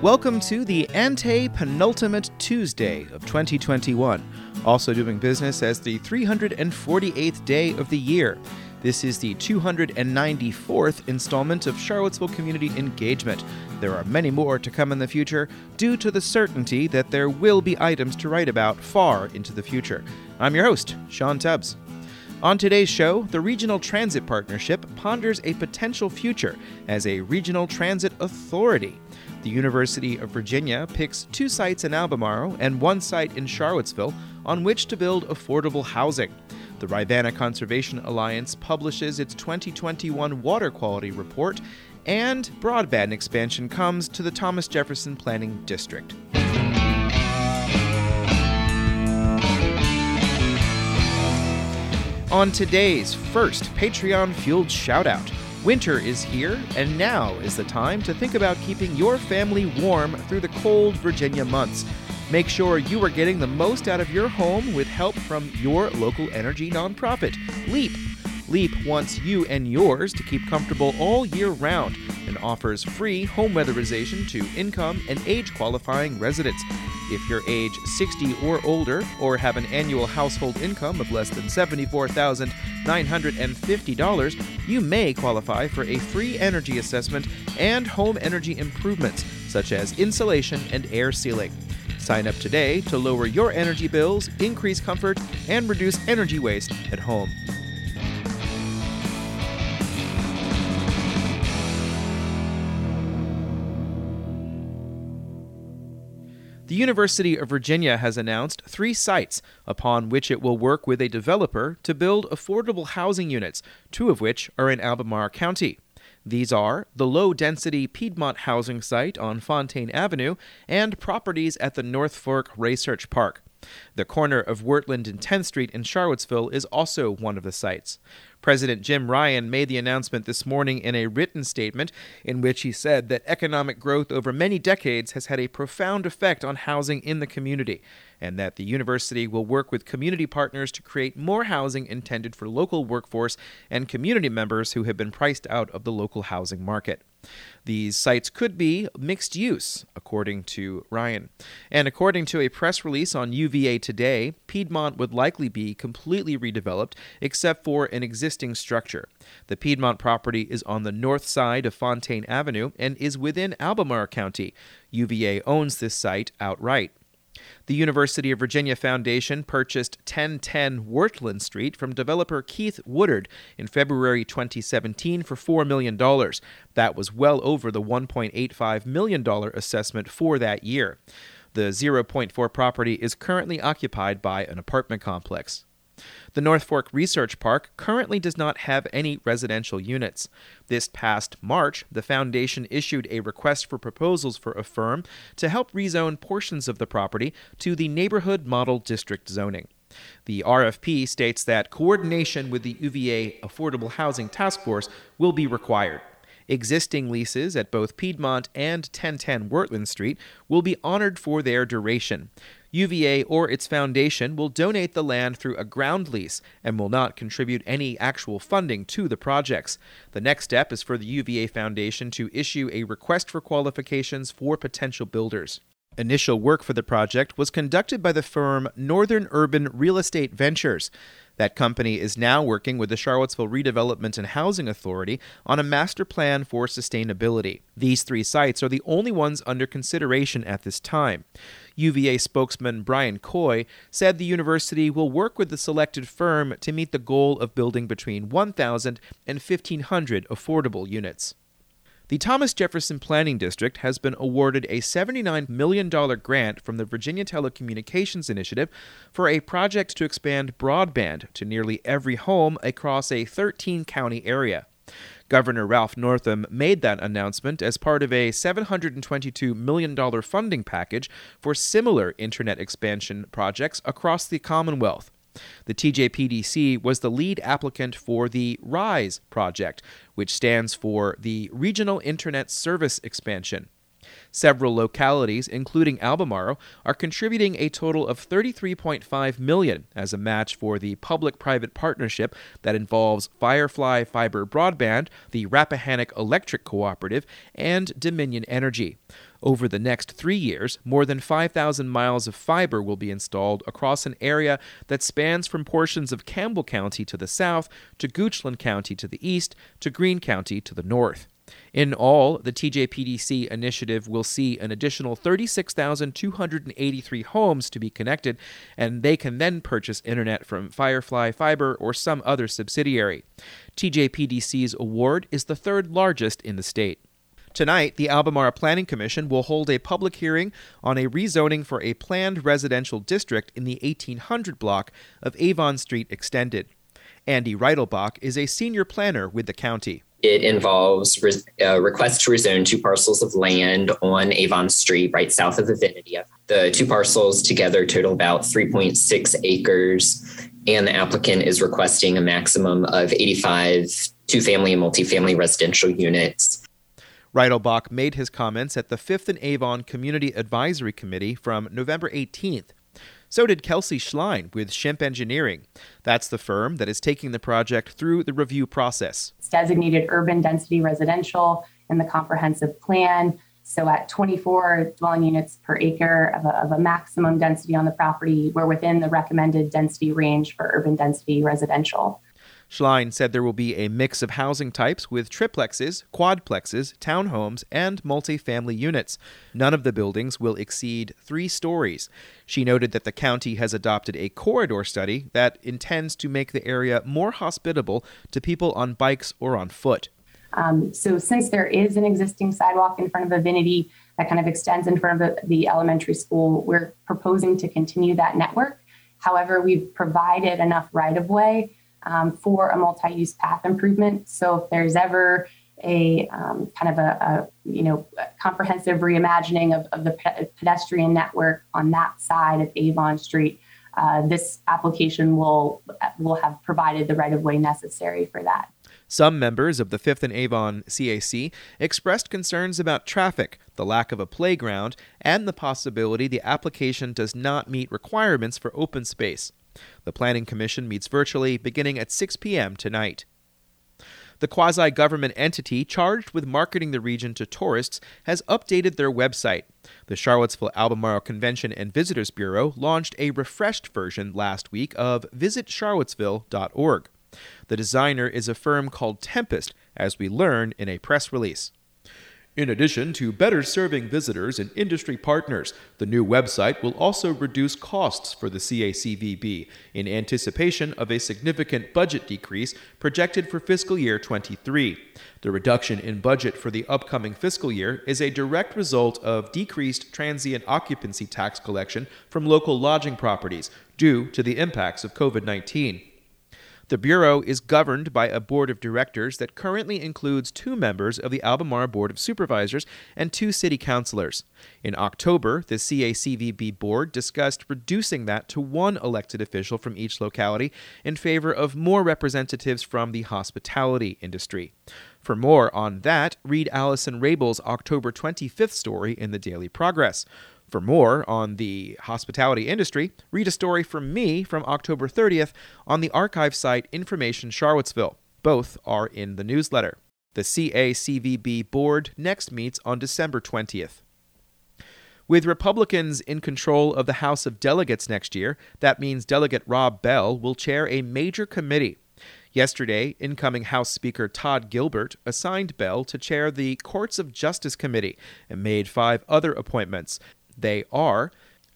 Welcome to the ante penultimate Tuesday of 2021, also doing business as the 348th day of the year. This is the 294th installment of Charlottesville Community Engagement. There are many more to come in the future due to the certainty that there will be items to write about far into the future. I'm your host, Sean Tubbs. On today's show, the Regional Transit Partnership ponders a potential future as a regional transit authority. The University of Virginia picks two sites in Albemarle and one site in Charlottesville on which to build affordable housing. The Rivanna Conservation Alliance publishes its 2021 water quality report, and broadband expansion comes to the Thomas Jefferson Planning District. On today's first Patreon fueled shoutout, winter is here, and now is the time to think about keeping your family warm through the cold Virginia months. Make sure you are getting the most out of your home with help from your local energy nonprofit, LEAP. LEAP wants you and yours to keep comfortable all year round offers free home weatherization to income and age qualifying residents. If you're age 60 or older or have an annual household income of less than $74,950, you may qualify for a free energy assessment and home energy improvements such as insulation and air sealing. Sign up today to lower your energy bills, increase comfort, and reduce energy waste at home. The University of Virginia has announced three sites upon which it will work with a developer to build affordable housing units, two of which are in Albemarle County. These are the low density Piedmont housing site on Fontaine Avenue and properties at the North Fork Research Park. The corner of Wertland and 10th Street in Charlottesville is also one of the sites. President Jim Ryan made the announcement this morning in a written statement in which he said that economic growth over many decades has had a profound effect on housing in the community, and that the university will work with community partners to create more housing intended for local workforce and community members who have been priced out of the local housing market. These sites could be mixed use, according to Ryan. And according to a press release on UVA Today, Piedmont would likely be completely redeveloped except for an existing structure. The Piedmont property is on the north side of Fontaine Avenue and is within Albemarle County. UVA owns this site outright. The University of Virginia Foundation purchased 1010 Wertland Street from developer Keith Woodard in February 2017 for $4 million. That was well over the $1.85 million assessment for that year. The 0.4 property is currently occupied by an apartment complex. The North Fork Research Park currently does not have any residential units. This past March, the foundation issued a request for proposals for a firm to help rezone portions of the property to the Neighborhood Model District zoning. The RFP states that coordination with the UVA Affordable Housing Task Force will be required. Existing leases at both Piedmont and 1010 Wertland Street will be honored for their duration. UVA or its foundation will donate the land through a ground lease and will not contribute any actual funding to the projects. The next step is for the UVA Foundation to issue a request for qualifications for potential builders. Initial work for the project was conducted by the firm Northern Urban Real Estate Ventures. That company is now working with the Charlottesville Redevelopment and Housing Authority on a master plan for sustainability. These three sites are the only ones under consideration at this time. UVA spokesman Brian Coy said the university will work with the selected firm to meet the goal of building between 1,000 and 1,500 affordable units. The Thomas Jefferson Planning District has been awarded a $79 million grant from the Virginia Telecommunications Initiative for a project to expand broadband to nearly every home across a 13 county area. Governor Ralph Northam made that announcement as part of a $722 million funding package for similar internet expansion projects across the Commonwealth. The TJPDC was the lead applicant for the RISE project, which stands for the Regional Internet Service Expansion. Several localities, including Albemarle, are contributing a total of 33.5 million as a match for the public-private partnership that involves Firefly Fiber Broadband, the Rappahannock Electric Cooperative, and Dominion Energy. Over the next three years, more than 5,000 miles of fiber will be installed across an area that spans from portions of Campbell County to the south to Goochland County to the east to Greene County to the north. In all, the TJPDC initiative will see an additional 36,283 homes to be connected, and they can then purchase internet from Firefly Fiber or some other subsidiary. TJPDC's award is the third largest in the state. Tonight, the Albemarle Planning Commission will hold a public hearing on a rezoning for a planned residential district in the 1800 block of Avon Street Extended. Andy Reitelbach is a senior planner with the county. It involves re- uh, request to rezone two parcels of land on Avon Street, right south of Avinity. The two parcels together total about 3.6 acres, and the applicant is requesting a maximum of 85 two family and multifamily residential units. Reitelbach made his comments at the 5th and Avon Community Advisory Committee from November 18th. So did Kelsey Schlein with Shimp Engineering. That's the firm that is taking the project through the review process. It's designated urban density residential in the comprehensive plan. So at 24 dwelling units per acre of a, of a, maximum density on the property, we're within the recommended density range for urban density residential. Schlein said there will be a mix of housing types with triplexes, quadplexes, townhomes, and multifamily units. None of the buildings will exceed three stories. She noted that the county has adopted a corridor study that intends to make the area more hospitable to people on bikes or on foot. Um, so, since there is an existing sidewalk in front of Avinity that kind of extends in front of the, the elementary school, we're proposing to continue that network. However, we've provided enough right of way um, for a multi-use path improvement. So if there's ever a um, kind of a, a, you know comprehensive reimagining of, of the pe- pedestrian network on that side of Avon Street, uh, this application will will have provided the right of way necessary for that. Some members of the Fifth and Avon CAC expressed concerns about traffic, the lack of a playground, and the possibility the application does not meet requirements for open space. The Planning Commission meets virtually beginning at 6 p.m. tonight. The quasi government entity charged with marketing the region to tourists has updated their website. The Charlottesville Albemarle Convention and Visitors Bureau launched a refreshed version last week of visitcharlottesville.org. The designer is a firm called Tempest, as we learn in a press release. In addition to better serving visitors and industry partners, the new website will also reduce costs for the CACVB in anticipation of a significant budget decrease projected for fiscal year 23. The reduction in budget for the upcoming fiscal year is a direct result of decreased transient occupancy tax collection from local lodging properties due to the impacts of COVID 19. The Bureau is governed by a board of directors that currently includes two members of the Albemarle Board of Supervisors and two city councilors. In October, the CACVB board discussed reducing that to one elected official from each locality in favor of more representatives from the hospitality industry. For more on that, read Allison Wrabel's October 25th story in the Daily Progress. For more on the hospitality industry, read a story from me from October 30th on the archive site Information Charlottesville. Both are in the newsletter. The CACVB board next meets on December 20th. With Republicans in control of the House of Delegates next year, that means Delegate Rob Bell will chair a major committee. Yesterday, incoming House Speaker Todd Gilbert assigned Bell to chair the Courts of Justice Committee and made five other appointments, they are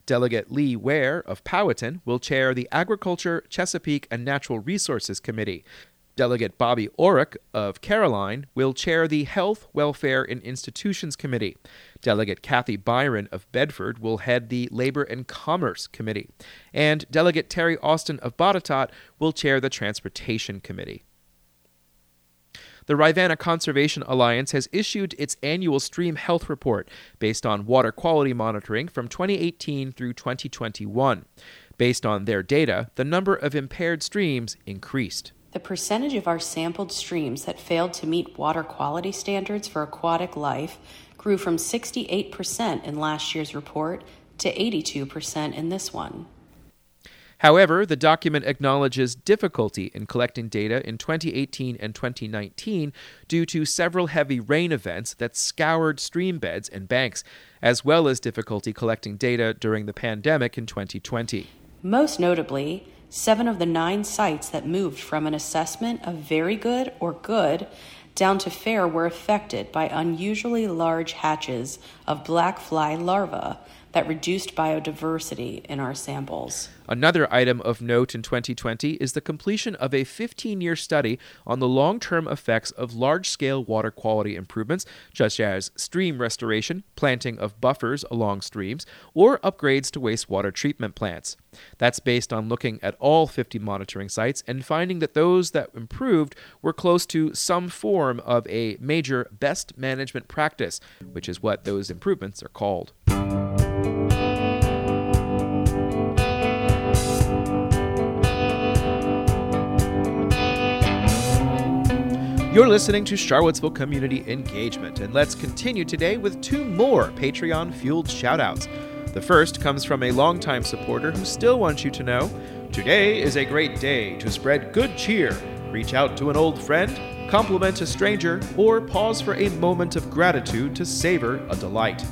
Delegate Lee Ware of Powhatan will chair the Agriculture, Chesapeake, and Natural Resources Committee. Delegate Bobby Orrock of Caroline will chair the Health, Welfare, and Institutions Committee. Delegate Kathy Byron of Bedford will head the Labor and Commerce Committee. And Delegate Terry Austin of Botetourt will chair the Transportation Committee the Rivanna Conservation Alliance has issued its annual stream health report based on water quality monitoring from 2018 through 2021. Based on their data, the number of impaired streams increased. The percentage of our sampled streams that failed to meet water quality standards for aquatic life grew from 68% in last year's report to 82% in this one. However, the document acknowledges difficulty in collecting data in 2018 and 2019 due to several heavy rain events that scoured stream beds and banks, as well as difficulty collecting data during the pandemic in 2020. Most notably, seven of the nine sites that moved from an assessment of very good or good down to fair were affected by unusually large hatches of black fly larvae that reduced biodiversity in our samples. Another item of note in 2020 is the completion of a 15 year study on the long term effects of large scale water quality improvements, such as stream restoration, planting of buffers along streams, or upgrades to wastewater treatment plants. That's based on looking at all 50 monitoring sites and finding that those that improved were close to some form of a major best management practice, which is what those improvements are called. You're listening to Charlottesville Community Engagement, and let's continue today with two more Patreon fueled shoutouts. The first comes from a longtime supporter who still wants you to know Today is a great day to spread good cheer. Reach out to an old friend, compliment a stranger, or pause for a moment of gratitude to savor a delight.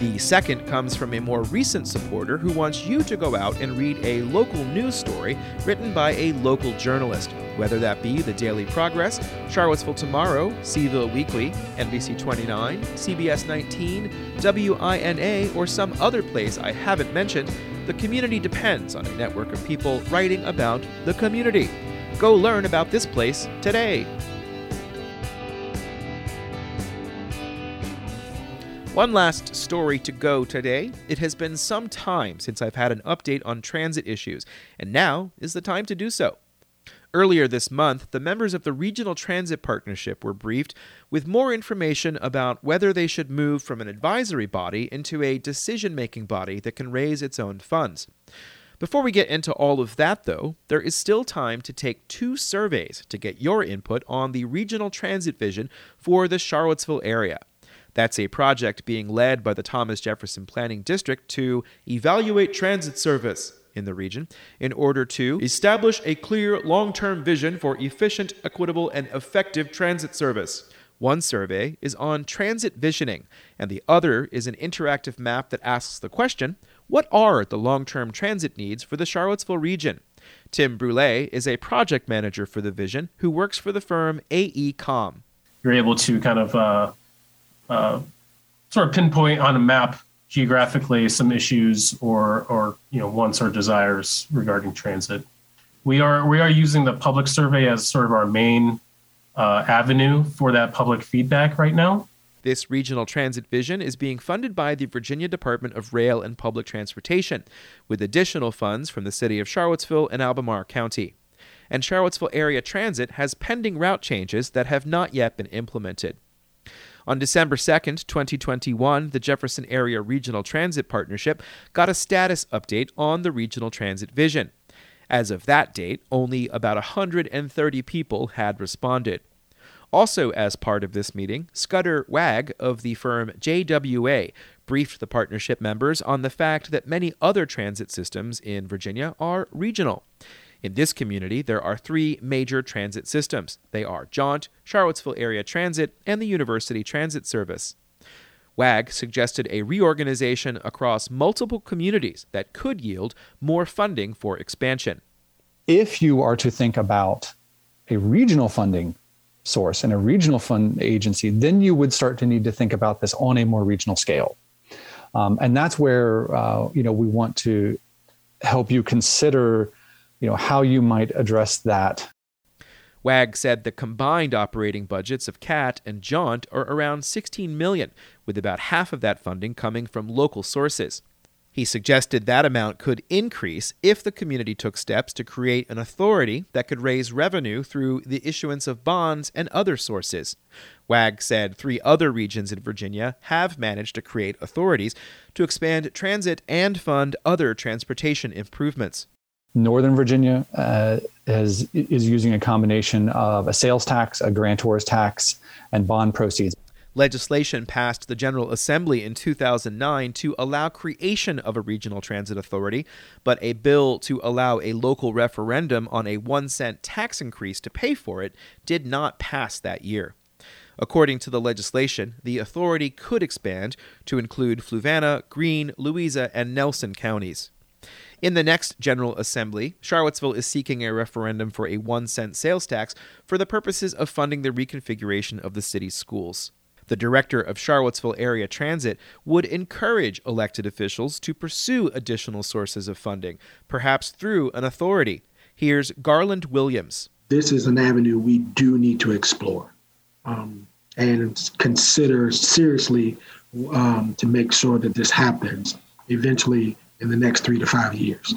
The second comes from a more recent supporter who wants you to go out and read a local news story written by a local journalist, whether that be the Daily Progress, Charlottesville Tomorrow, C-Ville Weekly, NBC 29, CBS 19, WINA, or some other place I haven't mentioned. The community depends on a network of people writing about the community. Go learn about this place today. One last story to go today. It has been some time since I've had an update on transit issues, and now is the time to do so. Earlier this month, the members of the Regional Transit Partnership were briefed with more information about whether they should move from an advisory body into a decision making body that can raise its own funds. Before we get into all of that, though, there is still time to take two surveys to get your input on the regional transit vision for the Charlottesville area. That's a project being led by the Thomas Jefferson Planning District to evaluate transit service in the region in order to establish a clear long term vision for efficient, equitable, and effective transit service. One survey is on transit visioning, and the other is an interactive map that asks the question What are the long term transit needs for the Charlottesville region? Tim Brule is a project manager for the vision who works for the firm AECOM. You're able to kind of uh, uh, sort of pinpoint on a map geographically some issues or or you know wants or desires regarding transit. We are we are using the public survey as sort of our main uh, avenue for that public feedback right now. This regional transit vision is being funded by the Virginia Department of Rail and Public Transportation, with additional funds from the city of Charlottesville and Albemarle County. And Charlottesville Area Transit has pending route changes that have not yet been implemented. On December 2nd, 2021, the Jefferson Area Regional Transit Partnership got a status update on the regional transit vision. As of that date, only about 130 people had responded. Also, as part of this meeting, Scudder Wagg of the firm JWA briefed the partnership members on the fact that many other transit systems in Virginia are regional. In this community, there are three major transit systems. They are Jaunt, Charlottesville Area Transit, and the University Transit Service. Wagg suggested a reorganization across multiple communities that could yield more funding for expansion. If you are to think about a regional funding source and a regional fund agency, then you would start to need to think about this on a more regional scale. Um, and that's where uh, you know we want to help you consider you know how you might address that Wagg said the combined operating budgets of CAT and Jaunt are around 16 million, with about half of that funding coming from local sources. He suggested that amount could increase if the community took steps to create an authority that could raise revenue through the issuance of bonds and other sources. Wagg said three other regions in Virginia have managed to create authorities to expand transit and fund other transportation improvements. Northern Virginia uh, has, is using a combination of a sales tax, a grantor's tax, and bond proceeds. Legislation passed the General Assembly in 2009 to allow creation of a regional transit authority, but a bill to allow a local referendum on a 1 cent tax increase to pay for it did not pass that year. According to the legislation, the authority could expand to include Fluvanna, Greene, Louisa, and Nelson counties. In the next General Assembly, Charlottesville is seeking a referendum for a one cent sales tax for the purposes of funding the reconfiguration of the city's schools. The director of Charlottesville Area Transit would encourage elected officials to pursue additional sources of funding, perhaps through an authority. Here's Garland Williams. This is an avenue we do need to explore um, and consider seriously um, to make sure that this happens eventually in the next three to five years.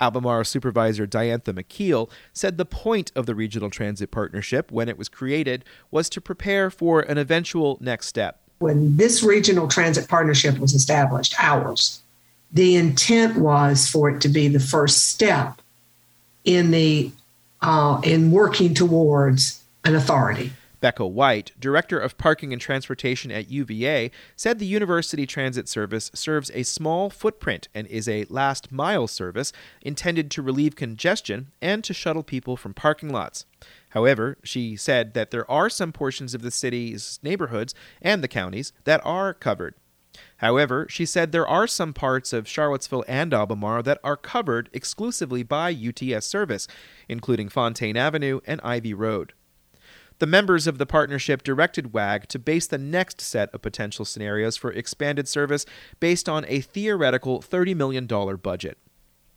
Albemarle supervisor Diantha McKeel said the point of the Regional Transit Partnership when it was created was to prepare for an eventual next step. When this Regional Transit Partnership was established, ours, the intent was for it to be the first step in the uh, in working towards an authority. Becca White, Director of Parking and Transportation at UVA, said the University Transit Service serves a small footprint and is a last mile service intended to relieve congestion and to shuttle people from parking lots. However, she said that there are some portions of the city's neighborhoods and the counties that are covered. However, she said there are some parts of Charlottesville and Albemarle that are covered exclusively by UTS service, including Fontaine Avenue and Ivy Road. The members of the partnership directed Wagg to base the next set of potential scenarios for expanded service based on a theoretical $30 million budget.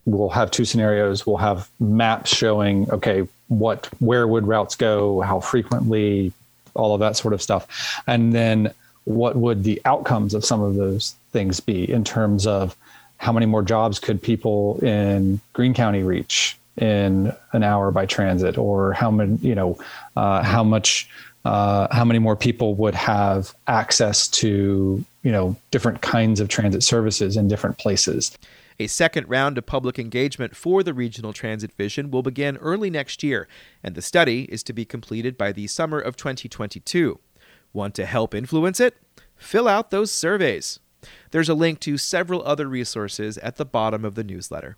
We'll have two scenarios. We'll have maps showing, okay, what, where would routes go, how frequently, all of that sort of stuff. And then what would the outcomes of some of those things be in terms of how many more jobs could people in Greene County reach? In an hour by transit, or how many, you know, uh, how much, uh, how many more people would have access to, you know, different kinds of transit services in different places. A second round of public engagement for the regional transit vision will begin early next year, and the study is to be completed by the summer of 2022. Want to help influence it? Fill out those surveys. There's a link to several other resources at the bottom of the newsletter.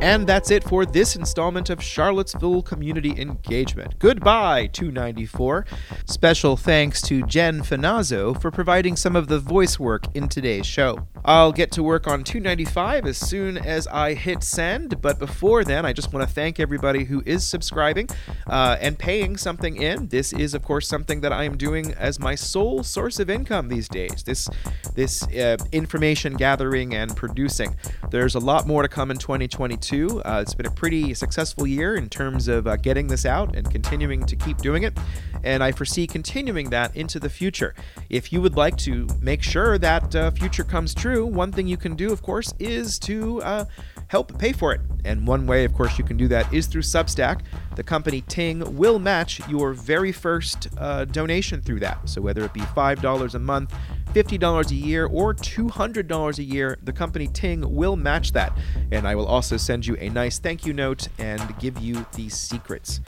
And that's it for this installment of Charlottesville Community Engagement. Goodbye, 294. Special thanks to Jen Finazzo for providing some of the voice work in today's show. I'll get to work on 295 as soon as I hit send, but before then, I just want to thank everybody who is subscribing uh, and paying something in. This is, of course, something that I am doing as my sole source of income these days. This, this uh, information gathering and producing. There's a lot more to come in 2022 too. Uh, it's been a pretty successful year in terms of uh, getting this out and continuing to keep doing it. And I foresee continuing that into the future. If you would like to make sure that uh, future comes true, one thing you can do, of course, is to uh, help pay for it. And one way, of course, you can do that is through Substack. The company Ting will match your very first uh, donation through that. So whether it be $5 a month, $50 a year, or $200 a year, the company Ting will match that. And I will also send you a nice thank you note and give you these secrets.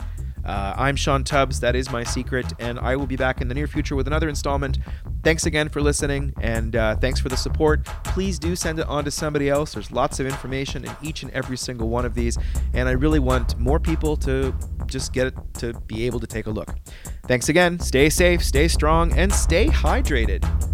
Uh, I'm Sean Tubbs. That is my secret, and I will be back in the near future with another installment. Thanks again for listening, and uh, thanks for the support. Please do send it on to somebody else. There's lots of information in each and every single one of these, and I really want more people to just get to be able to take a look. Thanks again. Stay safe, stay strong, and stay hydrated.